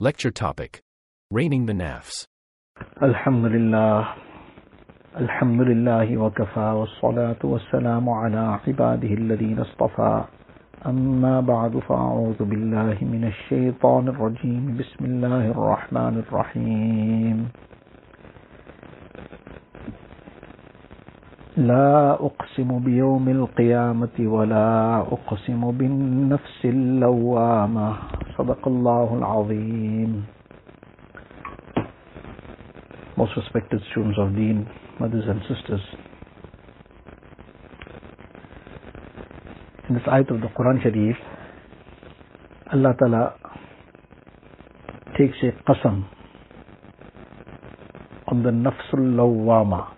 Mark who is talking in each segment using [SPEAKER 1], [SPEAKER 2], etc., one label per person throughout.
[SPEAKER 1] Lecture topic Reigning the Nafs.
[SPEAKER 2] الحمد لله الحمد لله وكفى والصلاة والسلام على عباده الذين اصطفى أما بعد فأعوذ بالله من الشيطان الرجيم بسم الله الرحمن الرحيم لا أقسم بيوم القيامة ولا أقسم بالنفس اللوامة صدق الله العظيم Most respected students of Deen, mothers and sisters. In this ayat of the Quran Sharif, Allah Ta'ala takes a qasam on the nafsul lawwama.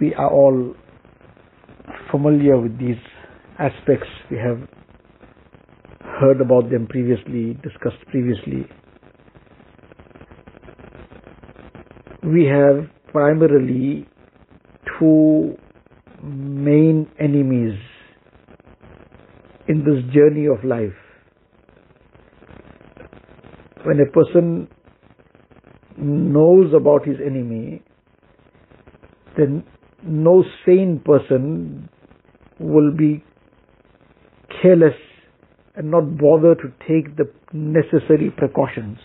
[SPEAKER 2] We are all familiar with these aspects. We have heard about them previously, discussed previously. we have primarily two main enemies in this journey of life. When a person knows about his enemy, then no sane person will be careless and not bother to take the necessary precautions.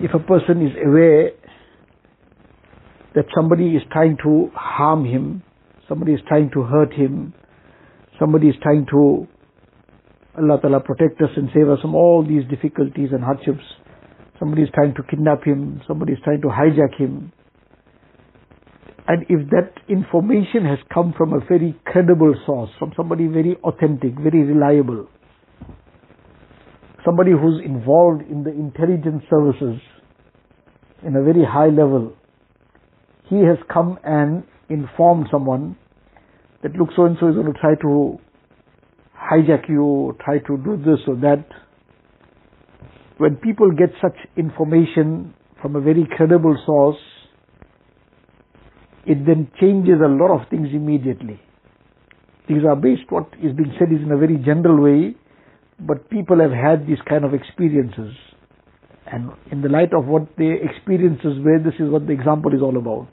[SPEAKER 2] If a person is aware that somebody is trying to harm him, somebody is trying to hurt him, somebody is trying to, Allah Ta'ala protect us and save us from all these difficulties and hardships, somebody is trying to kidnap him, somebody is trying to hijack him, and if that information has come from a very credible source, from somebody very authentic, very reliable, somebody who's involved in the intelligence services in a very high level, he has come and informed someone that look so and so is going to try to hijack you, try to do this or that. When people get such information from a very credible source, it then changes a lot of things immediately. These are based, what is being said is in a very general way, but people have had these kind of experiences. And in the light of what their experiences were, this is what the example is all about.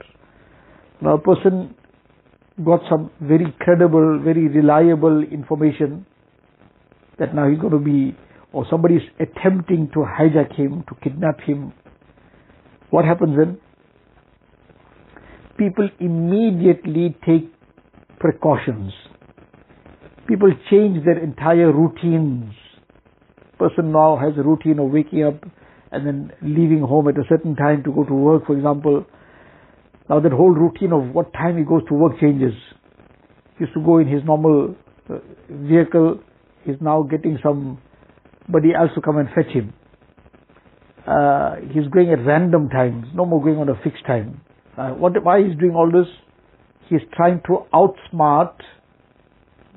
[SPEAKER 2] Now a person got some very credible, very reliable information that now he's going to be, or somebody is attempting to hijack him, to kidnap him. What happens then? People immediately take precautions. People change their entire routines. Person now has a routine of waking up and then leaving home at a certain time to go to work, for example. Now that whole routine of what time he goes to work changes. He used to go in his normal uh, vehicle. He's now getting somebody else to come and fetch him. Uh, he's going at random times, no more going on a fixed time. Uh, what, why he's doing all this? He's trying to outsmart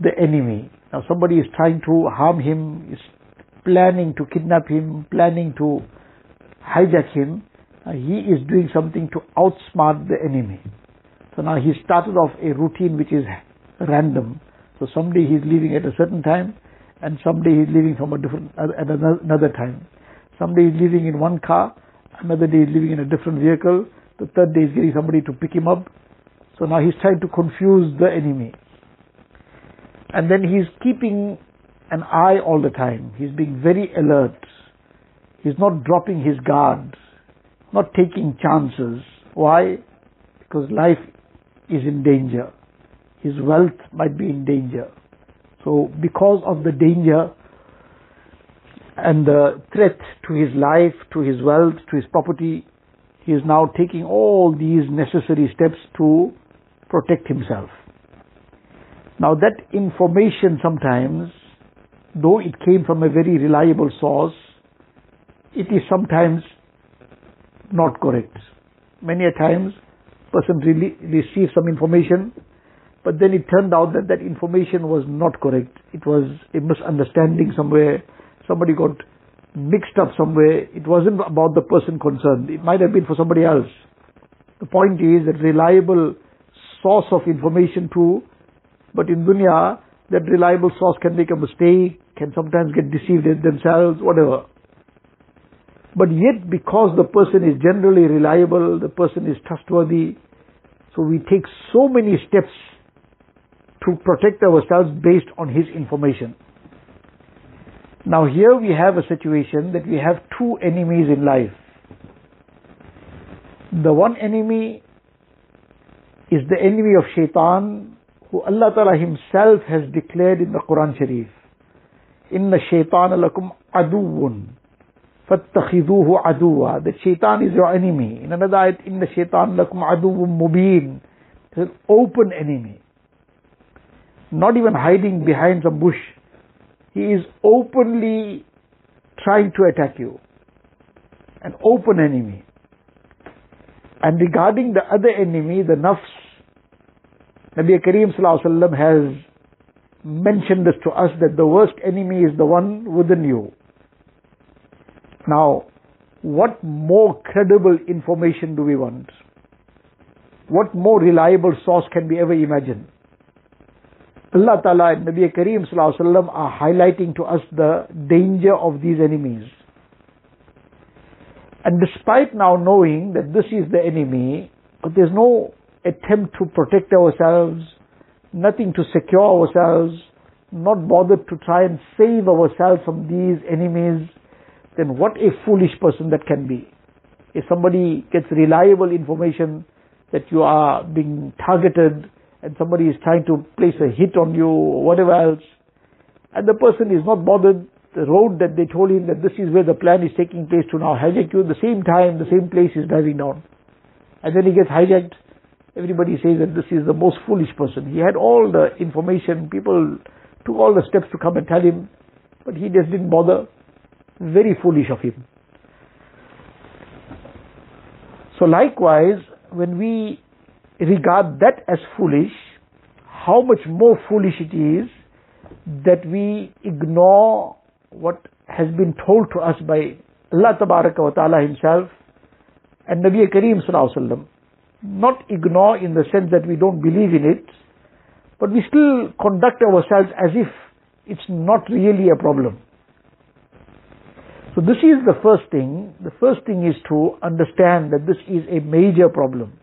[SPEAKER 2] the enemy. Now somebody is trying to harm him, is planning to kidnap him, planning to hijack him, uh, he is doing something to outsmart the enemy. So now he started off a routine which is random. So someday he's leaving at a certain time, and someday he's leaving from a different at another time. Someday he's leaving in one car, another day he's leaving in a different vehicle. The third day he's getting somebody to pick him up. So now he's trying to confuse the enemy. And then he's keeping an eye all the time. He's being very alert. He's not dropping his guard, not taking chances. Why? Because life is in danger. His wealth might be in danger. So because of the danger and the threat to his life, to his wealth, to his property, he is now taking all these necessary steps to protect himself. Now that information sometimes, though it came from a very reliable source, it is sometimes not correct. Many a times, person really receives some information, but then it turned out that that information was not correct. It was a misunderstanding somewhere. Somebody got mixed up somewhere. It wasn't about the person concerned. It might have been for somebody else. The point is that reliable source of information too, but in dunya, that reliable source can make a mistake, can sometimes get deceived themselves, whatever. But yet, because the person is generally reliable, the person is trustworthy, so we take so many steps to protect ourselves based on his information. Now here we have a situation that we have two enemies in life. The one enemy is the enemy of shaitan who Allah Ta'ala himself has declared in the Quran Sharif. Inna shaitan lakum aduun. فَاتَّخِذُوهُ عَدُوًا That shaitan is your enemy. In another ayat, إِنَّ shaitan lakum aduun mubin. It's an open enemy. Not even hiding behind some bush. He is openly trying to attack you. An open enemy. And regarding the other enemy, the nafs, Nabi Kareem has mentioned this to us that the worst enemy is the one within you. Now, what more credible information do we want? What more reliable source can we ever imagine? Allah Ta'ala and Nabi Kareem are highlighting to us the danger of these enemies. And despite now knowing that this is the enemy, but there's no attempt to protect ourselves, nothing to secure ourselves, not bothered to try and save ourselves from these enemies, then what a foolish person that can be. If somebody gets reliable information that you are being targeted and somebody is trying to place a hit on you or whatever else, and the person is not bothered, the road that they told him that this is where the plan is taking place to now hijack you, at the same time, the same place is driving down. And then he gets hijacked, everybody says that this is the most foolish person. He had all the information, people took all the steps to come and tell him, but he just didn't bother. Very foolish of him. So likewise, when we regard that as foolish, how much more foolish it is that we ignore what has been told to us by Allah wa ta'ala himself and Nabi Kareem sallallahu Alaihi Wasallam. not ignore in the sense that we don't believe in it, but we still conduct ourselves as if it's not really a problem. So this is the first thing. The first thing is to understand that this is a major problem.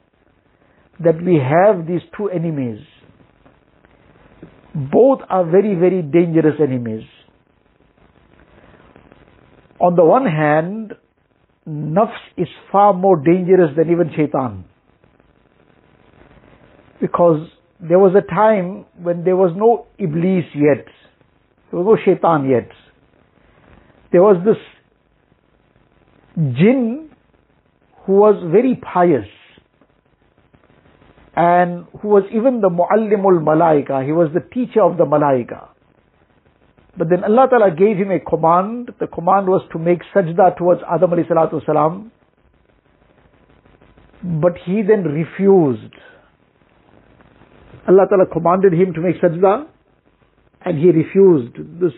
[SPEAKER 2] That we have these two enemies. Both are very, very dangerous enemies. On the one hand, nafs is far more dangerous than even shaitan. Because there was a time when there was no Iblis yet. There was no shaitan yet. There was this jinn who was very pious and who was even the muallimul malaika. He was the teacher of the malaika. But then Allah Ta'ala gave him a command. The command was to make sajda towards Adam alayhi salatu salam. But he then refused. Allah Ta'ala commanded him to make sajda and he refused. This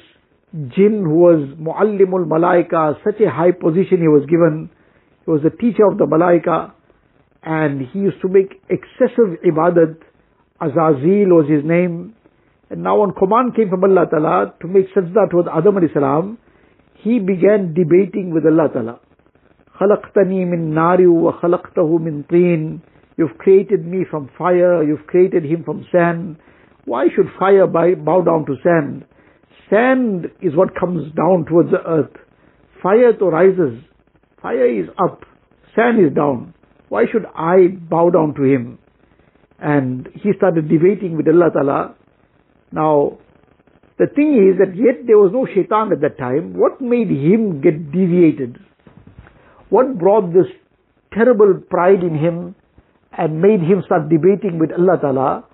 [SPEAKER 2] jinn who was muallimul malaika, such a high position he was given. He was the teacher of the malaika and he used to make excessive ibadat. Azazil was his name. And now when command came from Allah Ta'ala to make sajda towards Adam alayhi salam, he began debating with Allah Ta'ala. خلقتني من نار وخلقته من طين You've created me from fire, you've created him from sand. Why should fire bow down to sand? Sand is what comes down towards the earth. Fire to rises. Fire is up. Sand is down. Why should I bow down to him? And he started debating with Allah Ta'ala. Now, the thing is that yet there was no shaitan at that time. What made him get deviated? What brought this terrible pride in him and made him start debating with Allah Ta'ala?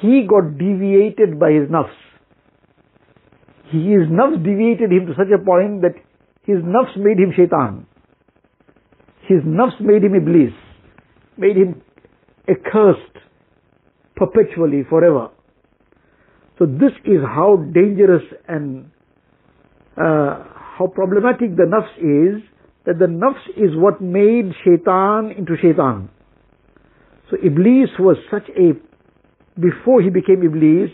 [SPEAKER 2] He got deviated by his nafs. His nafs deviated him to such a point that his nafs made him shaitan. His nafs made him iblis. Made him accursed perpetually, forever. So this is how dangerous and uh, how problematic the nafs is, that the nafs is what made shaitan into shaitan. So Iblis was such a, before he became Iblis,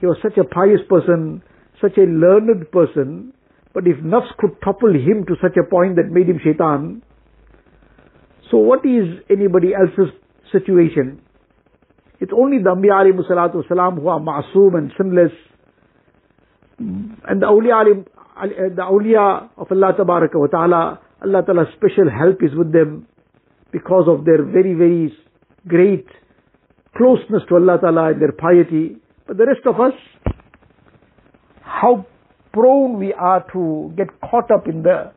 [SPEAKER 2] he was such a pious person, such a learned person, but if nafs could topple him to such a point that made him shaitan, so what is anybody else's situation? It's only the Anbiya alayhi salatu wasalam who are and sinless. And the awliya, the awliya of Allah tabaraka wa ta'ala, Allah ta'ala's special help is with them because of their very, very great closeness to Allah ta'ala and their piety. But the rest of us, how prone we are to get caught up in the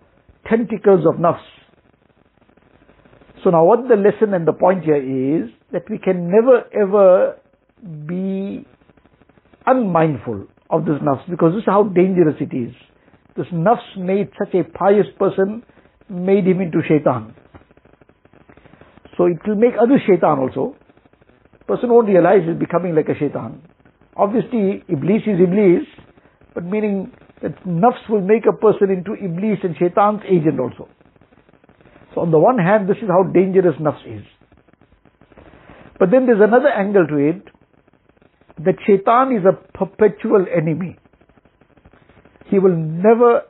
[SPEAKER 2] tentacles of nafs. So now what the lesson and the point here is that we can never ever be unmindful of this nafs because this is how dangerous it is. This nafs made such a pious person, made him into shaitan. So it will make other shaitan also. Person won't realize he's becoming like a shaitan. Obviously, Iblis is Iblis, but meaning that nafs will make a person into Iblis and shaitan's agent also. So on the one hand, this is how dangerous nafs is. But then there's another angle to it, that shaitan is a perpetual enemy. He will never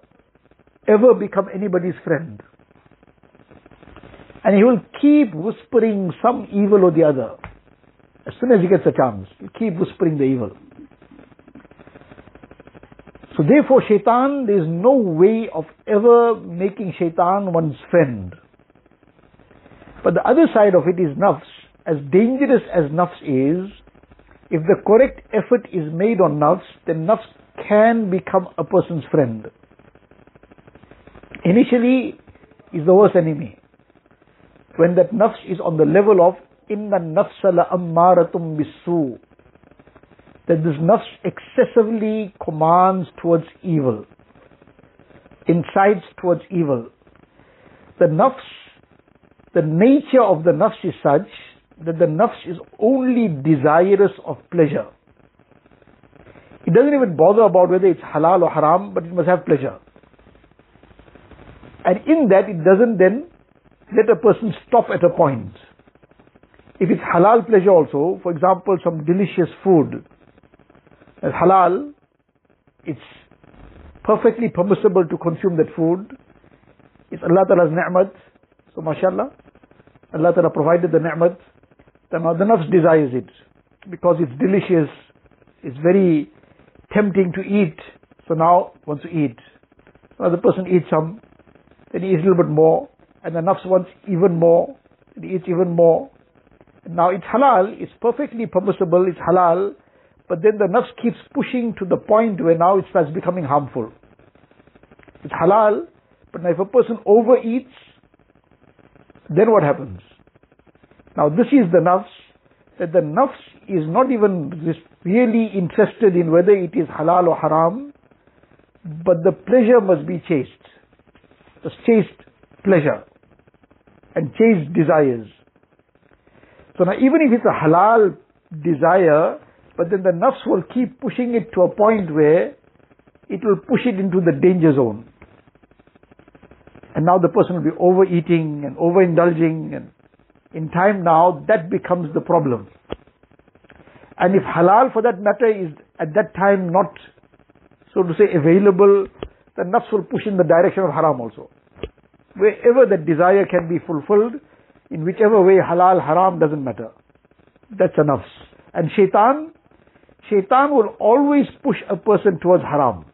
[SPEAKER 2] ever become anybody's friend. And he will keep whispering some evil or the other. As soon as he gets a chance, he'll keep whispering the evil. So therefore shaitan, there is no way of ever making shaitan one's friend. But the other side of it is nafs. As dangerous as nafs is, if the correct effort is made on nafs, then nafs can become a person's friend. Initially, is the worst enemy. When that nafs is on the level of inna nafsa la ammaratum bisu, that this nafs excessively commands towards evil, incites towards evil. The nafs the nature of the nafs is such that the nafs is only desirous of pleasure. It doesn't even bother about whether it's halal or haram, but it must have pleasure. And in that, it doesn't then let a person stop at a point. If it's halal pleasure also, for example, some delicious food, as halal, it's perfectly permissible to consume that food. It's Allah Ta'ala's ni'mat. So mashallah, Allah Ta'ala provided the ni'mat, then the nafs desires it because it's delicious, it's very tempting to eat. So now wants to eat. Now the person eats some, then he eats a little bit more, and the nafs wants even more, and he eats even more. Now it's halal, it's perfectly permissible, it's halal, but then the nafs keeps pushing to the point where now it starts becoming harmful. It's halal, but now if a person overeats, then what happens? Now this is the nafs, that the nafs is not even really interested in whether it is halal or haram, but the pleasure must be chased. The chased pleasure and chased desires. So now even if it's a halal desire, but then the nafs will keep pushing it to a point where it will push it into the danger zone. And now the person will be overeating and overindulging and in time now that becomes the problem. And if halal for that matter is at that time not, so to say, available, the nafs will push in the direction of haram also. Wherever that desire can be fulfilled, in whichever way halal, haram doesn't matter. That's a nafs. And shaitan, shaitan will always push a person towards haram.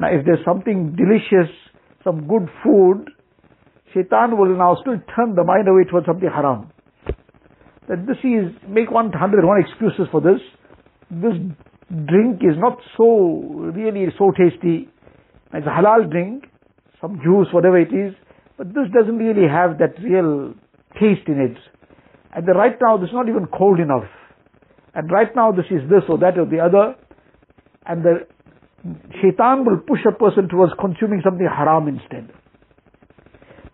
[SPEAKER 2] Now if there's something delicious, some good food, shaitan will now still turn the mind away towards something haram. That this is, make one hundred one excuses for this. This drink is not so, really so tasty. It's a halal drink, some juice, whatever it is, but this doesn't really have that real taste in it. And the right now, this is not even cold enough. And right now, this is this or that or the other. And the shaitan will push a person towards consuming something haram instead.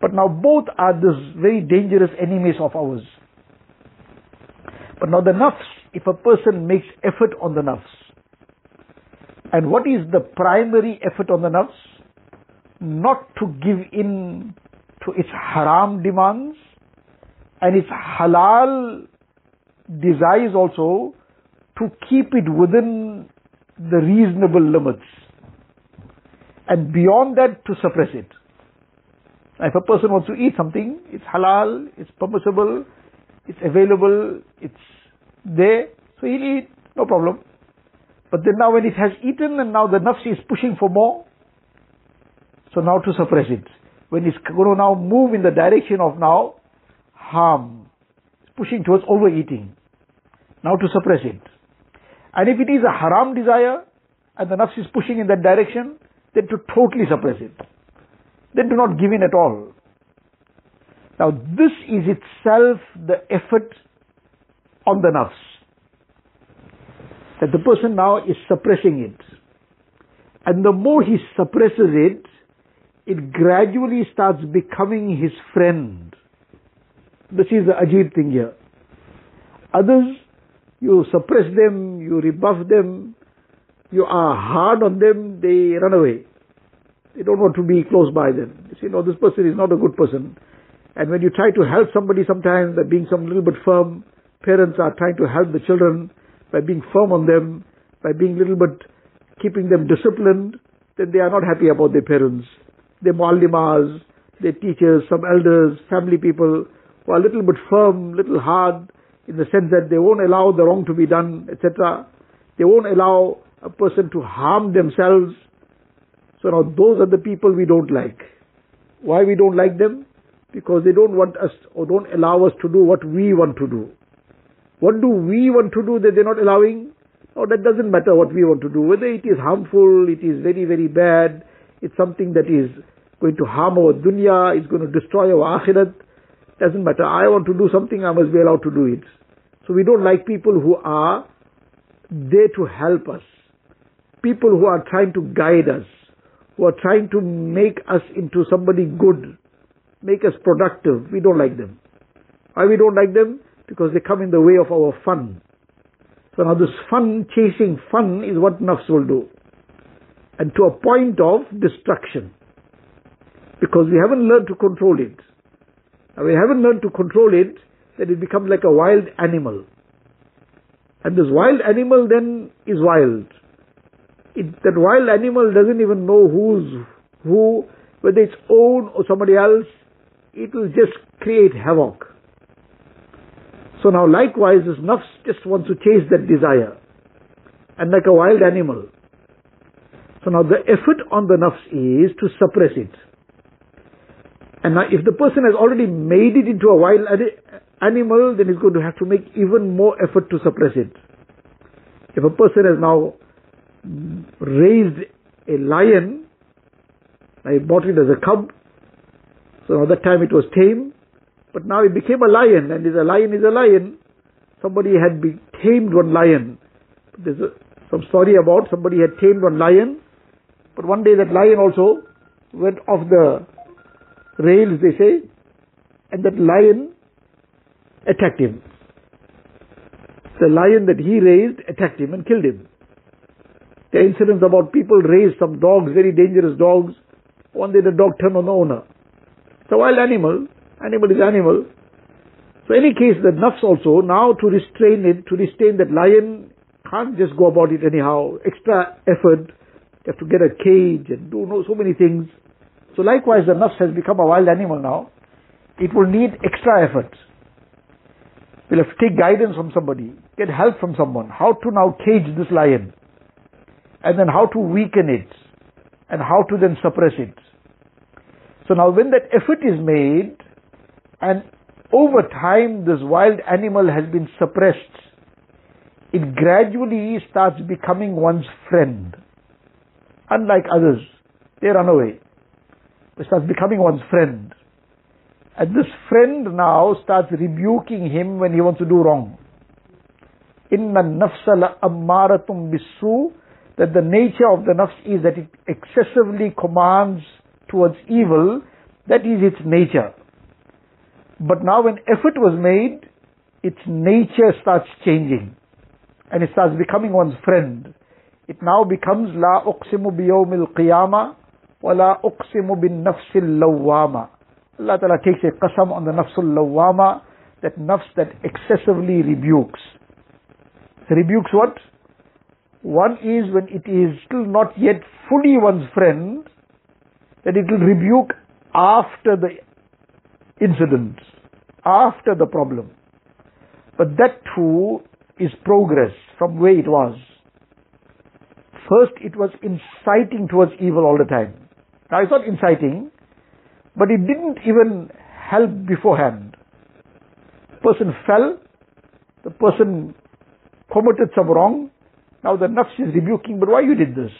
[SPEAKER 2] But now both are these very dangerous enemies of ours. But now the nafs, if a person makes effort on the nafs, and what is the primary effort on the nafs? Not to give in to its haram demands and its halal desires also to keep it within the reasonable limits. And beyond that, to suppress it. Now, if a person wants to eat something, it's halal, it's permissible, it's available, it's there, so he'll eat, no problem. But then now when it has eaten and now the nafs is pushing for more, so now to suppress it. When it's going to now move in the direction of now harm, it's pushing towards overeating. Now to suppress it. And if it is a haram desire, and the nafs is pushing in that direction, then to totally suppress it. Then do not give in at all. Now this is itself the effort on the nafs. That the person now is suppressing it. And the more he suppresses it, it gradually starts becoming his friend. This is the ajib thing here. Others, you suppress them, you rebuff them, you are hard on them, they run away. They don't want to be close by them. You say, no, this person is not a good person. And when you try to help somebody sometimes by being some little bit firm, parents are trying to help the children by being firm on them, by being little bit keeping them disciplined, then they are not happy about their parents. Their muallimas, their teachers, some elders, family people who are a little bit firm, little hard, in the sense that they won't allow the wrong to be done, etc. They won't allow a person to harm themselves. So now those are the people we don't like. Why we don't like them? Because they don't want us or don't allow us to do what we want to do. What do we want to do that they're not allowing? Oh, that doesn't matter what we want to do. Whether it is harmful, it is very, very bad, it's something that is going to harm our dunya, it's going to destroy our akhirat, doesn't matter. I want to do something, I must be allowed to do it. So we don't like people who are there to help us. People who are trying to guide us, who are trying to make us into somebody good, make us productive. We don't like them. Why we don't like them? Because they come in the way of our fun. So now this fun, chasing fun is what nafs will do. And to a point of destruction. Because we haven't learned to control it. And we haven't learned to control it, then it becomes like a wild animal. And this wild animal then is wild. It, that wild animal doesn't even know who's who, whether it's own or somebody else. It will just create havoc. So now likewise this nafs just wants to chase that desire. And like a wild animal. So now the effort on the nafs is to suppress it. And now if the person has already made it into a wild animal, then he's going to have to make even more effort to suppress it. If a person has now raised a lion, I bought it as a cub, so at that time it was tame, but now it became a lion, and a lion is a lion. Somebody had be tamed one lion. There's a, some story about somebody had tamed one lion, but one day that lion also went off the rails, they say, and that lion attacked him. The lion that he raised attacked him and killed him. There are incidents about people raised some dogs, very dangerous dogs. One day the dog turned on the owner. It's a wild animal. Animal is animal. So any case, the nafs also, now to restrain it, to restrain that lion, can't just go about it anyhow. Extra effort. You have to get a cage and do so many things. So likewise, the nafs has become a wild animal now. It will need extra effort. We'll have to take guidance from somebody, get help from someone, how to now cage this lion, and then how to weaken it, and how to then suppress it. So now when that effort is made, and over time this wild animal has been suppressed, it gradually starts becoming one's friend. Unlike others, they run away starts becoming one's friend. And this friend now starts rebuking him when he wants to do wrong. Inna nafsa ammaratum bisu that the nature of the nafs is that it excessively commands towards evil. That is its nature. But now when effort was made, its nature starts changing. And it starts becoming one's friend. It now becomes la uqsimu biyawmil qiyamah Wala uqsimu bin nafsil lawwama. Allah Ta'ala takes a qasam on the nafsul lawama, that nafs that excessively rebukes. Rebukes what? One is when it is still not yet fully one's friend, that it will rebuke after the incident, after the problem. But that too is progress from where it was. First, it was inciting towards evil all the time. Now, it's not inciting, but it didn't even help beforehand. Person fell, the person committed some wrong. Now the nafs is rebuking, but why you did this?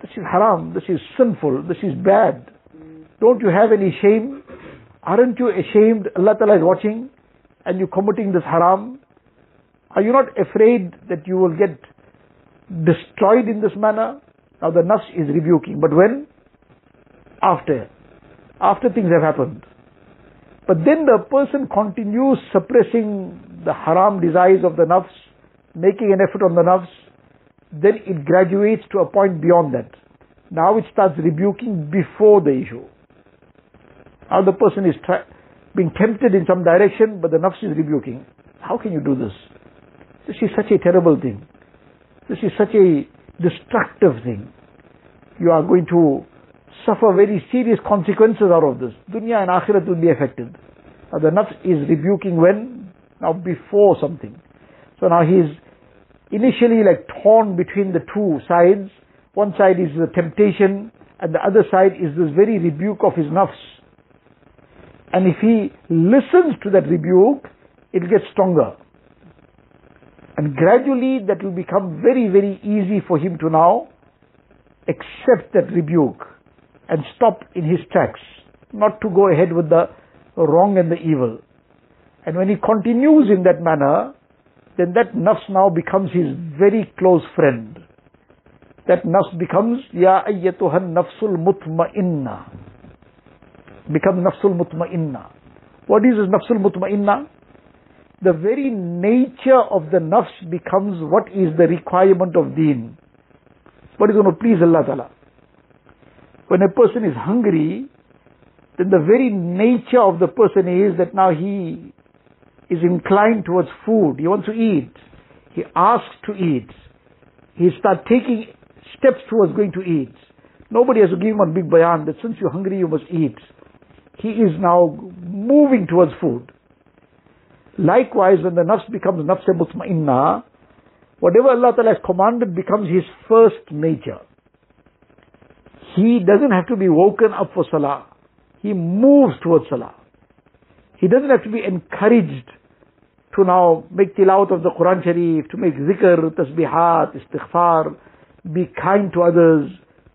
[SPEAKER 2] This is haram, this is sinful, this is bad. Don't you have any shame? Aren't you ashamed Allah Ta'ala is watching and you're committing this haram? Are you not afraid that you will get destroyed in this manner? Now the nafs is rebuking. But when? After. After things have happened. But then the person continues suppressing the haram desires of the nafs, making an effort on the nafs, then it graduates to a point beyond that. Now it starts rebuking before the issue. Now the person is tra- being tempted in some direction, but the nafs is rebuking. How can you do this? This is such a terrible thing. This is such a destructive thing. You are going to suffer very serious consequences out of this. Dunya and akhirat will be affected. Now the nafs is rebuking when? Now before something. So now he is initially like torn between the two sides. One side is the temptation and the other side is this very rebuke of his nafs. And if he listens to that rebuke, it gets stronger. And gradually that will become very, very easy for him to now accept that rebuke and stop in his tracks, not to go ahead with the wrong and the evil. And when he continues in that manner, then that nafs now becomes his very close friend. That nafs becomes, Ya ayyatuhan nafsul mutma'inna. Become nafsul mutma'inna. What is this nafsul mutma'inna? the very nature of the nafs becomes what is the requirement of deen. What is going to please Allah Ta'ala. When a person is hungry, then the very nature of the person is that now he is inclined towards food. He wants to eat. He asks to eat. He starts taking steps towards going to eat. Nobody has to give him a big bayan that since you're hungry you must eat. He is now moving towards food. Likewise, when the nafs becomes nafs mutma'inna, whatever Allah Ta'ala has commanded becomes his first nature. He doesn't have to be woken up for salah. He moves towards salah. He doesn't have to be encouraged to now make tilawat of the Quran Sharif, to make zikr, tasbihat, istighfar, be kind to others,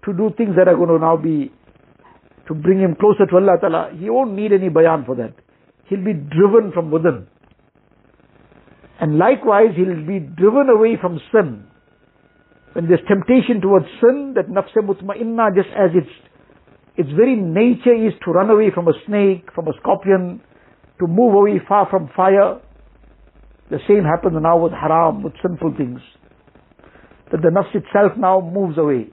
[SPEAKER 2] to do things that are going to now be, to bring him closer to Allah Ta'ala. He won't need any bayan for that. He'll be driven from within. And likewise, he'll be driven away from sin. When there's temptation towards sin, that nafs mutma'inna, just as its, its very nature is to run away from a snake, from a scorpion, to move away far from fire. The same happens now with haram, with sinful things. That the nafs itself now moves away.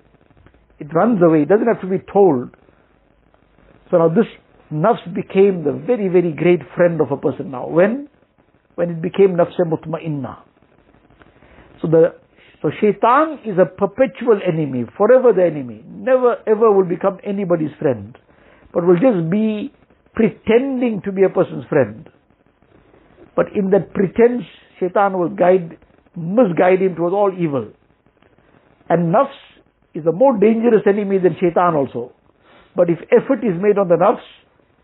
[SPEAKER 2] It runs away, it doesn't have to be told. So now this nafs became the very, very great friend of a person now. When? when it became nafs mutma'inna. So the so shaitan is a perpetual enemy, forever the enemy. Never ever will become anybody's friend, but will just be pretending to be a person's friend. But in that pretense, shaitan will guide, misguide him towards all evil. And nafs is a more dangerous enemy than shaitan also. But if effort is made on the nafs,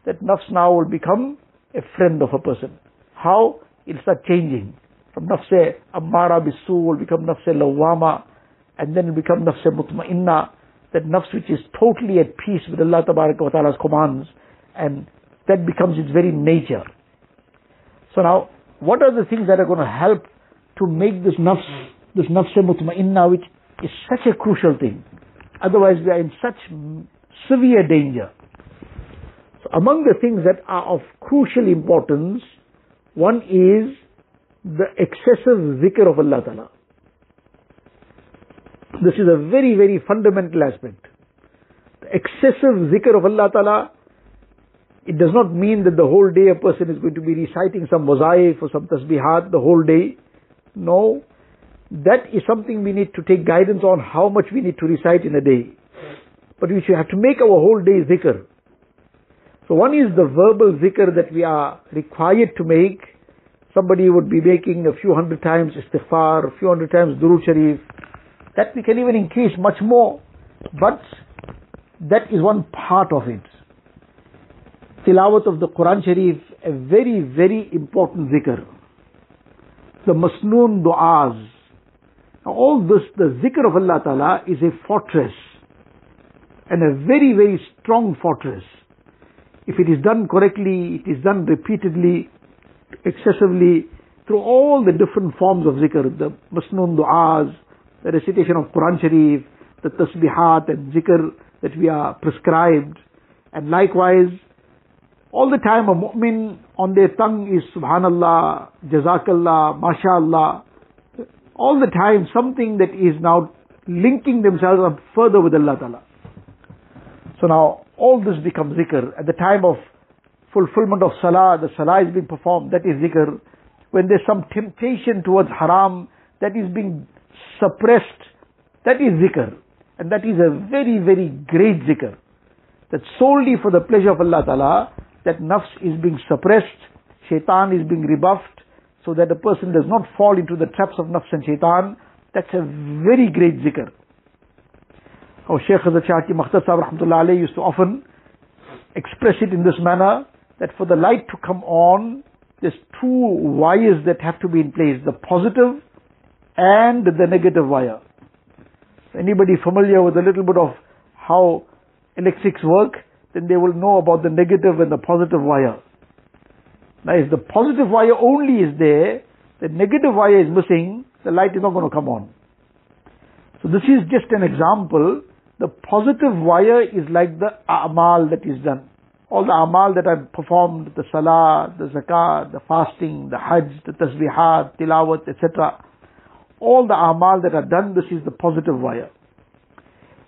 [SPEAKER 2] that nafs now will become a friend of a person. How? it'll start changing. From nafse ammara will become nafse lawama, and then become nafse mutma'inna, that nafs which is totally at peace with Allah ta'ala's commands, and that becomes its very nature. So now, what are the things that are going to help to make this nafs, this nafse mutma'inna, which is such a crucial thing? Otherwise, we are in such severe danger. So among the things that are of crucial importance one is the excessive zikr of Allah Ta'ala. This is a very, very fundamental aspect. The excessive zikr of Allah Ta'ala, it does not mean that the whole day a person is going to be reciting some wazaif or some tasbihat the whole day. No. that is something we need to take guidance on how much we need to recite in a day. But we should have to make our whole day zikr. So one is the verbal zikr that we are required to make. Somebody would be making a few hundred times istighfar, a few hundred times durud sharif. That we can even increase much more. But that is one part of it. Tilawat of the Quran Sharif, a very, very important zikr. The masnoon du'as. Now all this, the zikr of Allah Ta'ala is a fortress. And a very, very strong fortress. If it is done correctly, it is done repeatedly, excessively, through all the different forms of zikr, the masnoon du'as, the recitation of Quran Sharif, the tasbihat and zikr that we are prescribed. And likewise, all the time a mu'min on their tongue is subhanallah, jazakallah, mashallah. All the time something that is now linking themselves up further with Allah Ta'ala. So now all this becomes zikr. At the time of fulfillment of salah, the salah is being performed, that is zikr. When there's some temptation towards haram, that is being suppressed, that is zikr. And that is a very, very great zikr. That solely for the pleasure of Allah Ta'ala, that nafs is being suppressed, shaitan is being rebuffed, so that a person does not fall into the traps of nafs and shaitan. That's a very great zikr. Our Shaykh Hazrat Shah Hakeem Akhtar Sahib used to often express it in this manner, that for the light to come on, there's two wires that have to be in place, the positive and the negative wire. Anybody familiar with a little bit of how electrics work, then they will know about the negative and the positive wire. Now if the positive wire only is there, the negative wire is missing, the light is not going to come on. So this is just an example. The positive wire is like the amal that is done. All the amal that are performed, the salah, the zakat, the fasting, the hajj, the tasbihat, tilawat, etc all the amal that are done, this is the positive wire.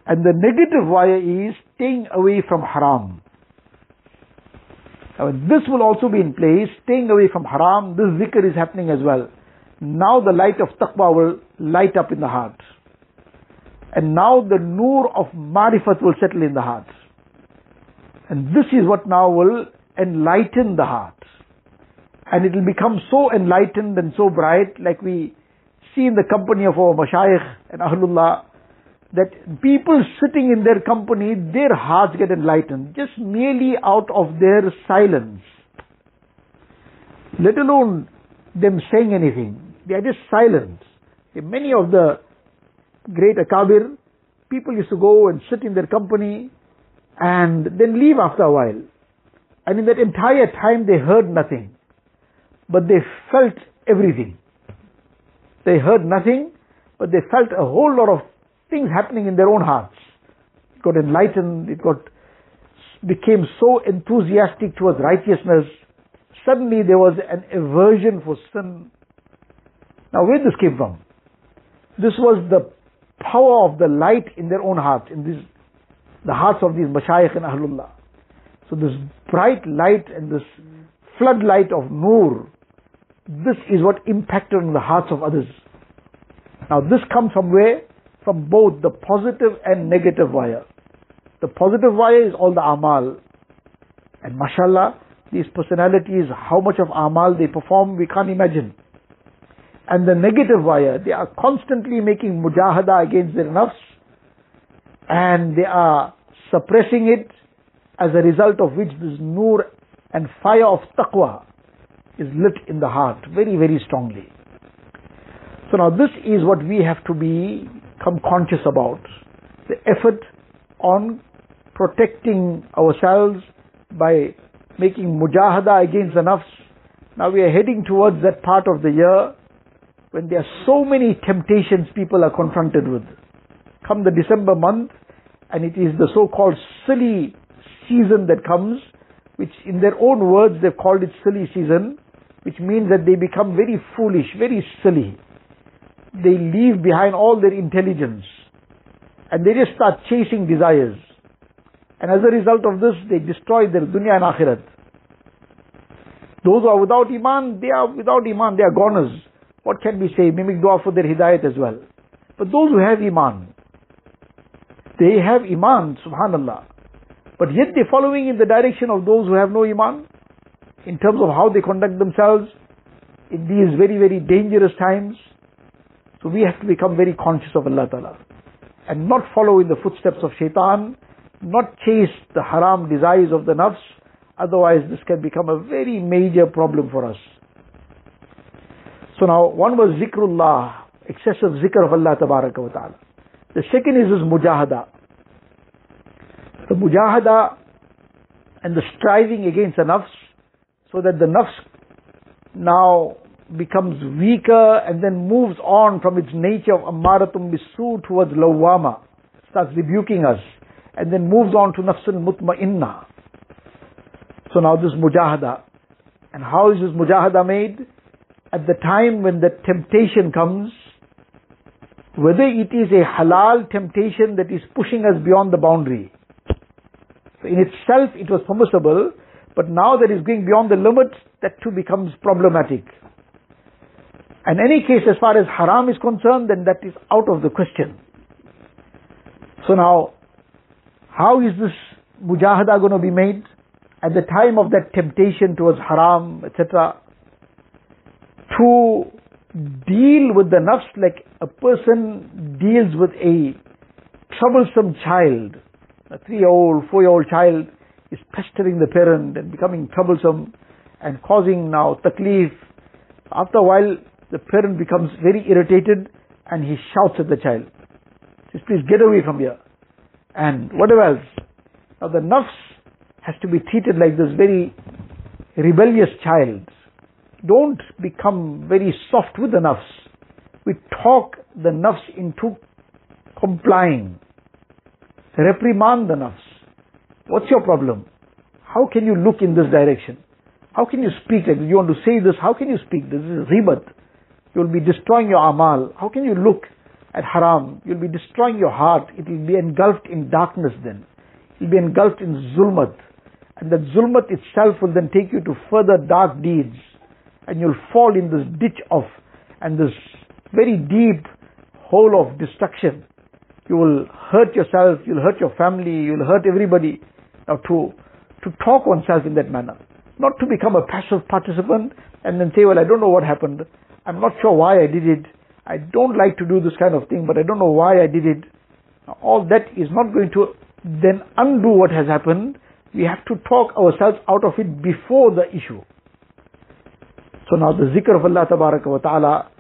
[SPEAKER 2] And the negative wire is staying away from haram. Now, this will also be in place, staying away from haram, this zikr is happening as well. Now the light of taqwa will light up in the heart. And now the nur of marifat will settle in the heart. And this is what now will enlighten the heart. And it will become so enlightened and so bright like we see in the company of our mashayikh and ahlullah that people sitting in their company, their hearts get enlightened just merely out of their silence. Let alone them saying anything. They are just silent. Many of the great akabir, people used to go and sit in their company and then leave after a while. And in that entire time they heard nothing. But they felt everything. They heard nothing, but they felt a whole lot of things happening in their own hearts. It got enlightened, it got, became so enthusiastic towards righteousness. Suddenly there was an aversion for sin. Now where this came from? This was the power of the light in their own hearts, in these, the hearts of these mashayikh and ahlullah. So this bright light and this floodlight of nur this is what impacted on the hearts of others. Now this comes from where? From both the positive and negative wire. The positive wire is all the amal. And mashallah, these personalities, how much of amal they perform, we can't imagine. And the negative wire, they are constantly making mujahada against their nafs, and they are suppressing it, as a result of which this nur and fire of taqwa is lit in the heart very, very strongly. So now this is what we have to become conscious about. The effort on protecting ourselves by making mujahada against the nafs. Now we are heading towards that part of the year when there are so many temptations people are confronted with. Come the December month, and it is the so-called silly season that comes, which in their own words they've called it silly season which means that they become very foolish, very silly. They leave behind all their intelligence and they just start chasing desires. And as a result of this, they destroy their dunya and akhirat. Those who are without iman, they are without iman, they are goners. What can we say? Make dua for their hidayat as well. But those who have iman, they have iman, subhanallah. But yet they're following in the direction of those who have no iman in terms of how they conduct themselves in these very, very dangerous times. So we have to become very conscious of Allah Ta'ala and not follow in the footsteps of shaitan, not chase the haram desires of the nafs, otherwise this can become a very major problem for us. So now one was zikrullah, excessive zikr of Allah Ta'ala. The second is his mujahada. The mujahada and the striving against the nafs so that the nafs now becomes weaker and then moves on from its nature of ammaratum bisu towards lawama, starts rebuking us, and then moves on to nafsul mutma'inna. So now this mujahada. And how is this mujahada made? At the time when the temptation comes, whether it is a halal temptation that is pushing us beyond the boundary. So in itself it was permissible, but now that is going beyond the limit, that too becomes problematic. In any case, as far as haram is concerned, then that is out of the question. So now, how is this mujahada going to be made? At the time of that temptation towards haram, etc., to deal with the nafs like a person deals with a troublesome child, a three-year-old, four-year-old child is pestering the parent and becoming troublesome and causing now taklif. After a while, the parent becomes very irritated and he shouts at the child. Says, please get away from here. And whatever else. Now the nafs has to be treated like this very rebellious child. Don't become very soft with the nafs. We talk the nafs into complying. Reprimand the nafs. What's your problem? How can you look in this direction? How can you speak like this? You want to say this, how can you speak this? This is ghibat. You'll be destroying your amal. How can you look at haram? You'll be destroying your heart. It will be engulfed in darkness then. It will be engulfed in zulmat. And that zulmat itself will then take you to further dark deeds. And you'll fall in this ditch of, and this very deep hole of destruction. You will hurt yourself, you'll hurt your family, you'll hurt everybody. Now to, to talk oneself in that manner. Not to become a passive participant and then say, well, I don't know what happened. I'm not sure why I did it. I don't like to do this kind of thing, but I don't know why I did it. Now, all that is not going to then undo what has happened. We have to talk ourselves out of it before the issue. So now the zikr of Allah wa ta'ala,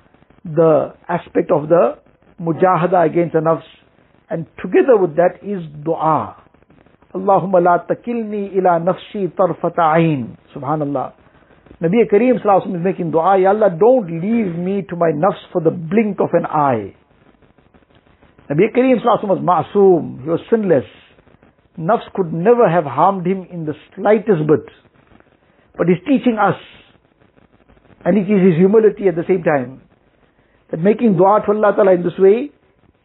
[SPEAKER 2] the aspect of the mujahada against the nafs, and together with that is dua. Allahumma la takilni ila nafsi tarfata ayn. Subhanallah. Nabi Kareem Sallallahu is making dua, Ya Allah, don't leave me to my nafs for the blink of an eye. Nabi Kareem Sallallahu was ma'soom, he was sinless. Nafs could never have harmed him in the slightest bit. But he's teaching us, and it is his humility at the same time, that making dua to Allah Ta'ala in this way,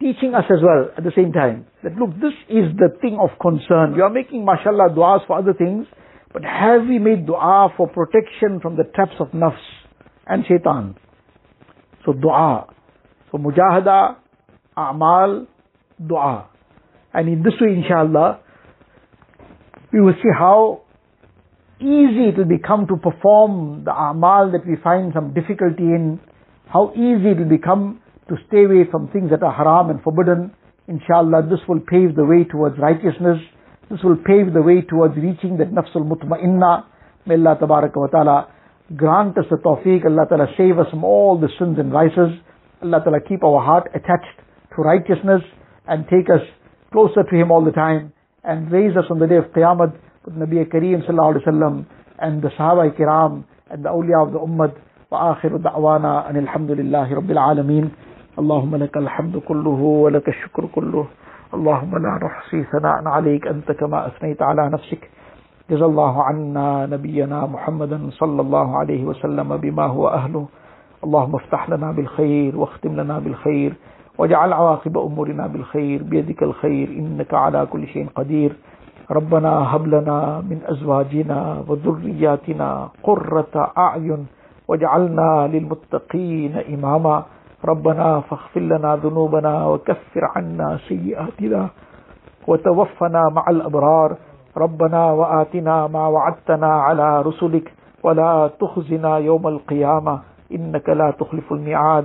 [SPEAKER 2] teaching us as well at the same time, that look, this is the thing of concern. You are making mashallah du'as for other things, but have we made dua for protection from the traps of nafs and shaitan? So dua. So mujahada, a'mal, dua. And in this way, inshallah, we will see how easy it will become to perform the a'mal that we find some difficulty in, how easy it will become to stay away from things that are haram and forbidden. Inshallah, this will pave the way towards righteousness this will pave the way towards reaching that nafsul mutma'inna. May Allah tabaraka wa ta'ala grant us the tawfiq. Allah ta'ala save us from all the sins and vices. Allah ta'ala keep our heart attached to righteousness and take us closer to Him all the time and raise us on the day of Qiyamah Nabi Kareem sallallahu alayhi wa sallam and the Sahaba kiram and the awliya of the ummah. وآخر دعوانا أن الحمد لله رب العالمين. اللهم لك الحمد كله ولك الشكر كله. اللهم لا نحصي ثناء عليك أنت كما أثنيت على نفسك. جزا الله عنا نبينا محمدا صلى الله عليه وسلم بما هو أهله. اللهم افتح لنا بالخير واختم لنا بالخير. واجعل عواقب أمورنا بالخير. بيدك الخير. إنك على كل شيء قدير. ربنا هب لنا من أزواجنا وذرياتنا قرة أعين واجعلنا للمتقين إماما. ربنا فاغفر لنا ذنوبنا وكفر عنا سيئاتنا وتوفنا مع الأبرار. ربنا وآتنا ما وعدتنا على رسلك ولا تخزنا يوم القيامة. إنك لا تخلف الميعاد.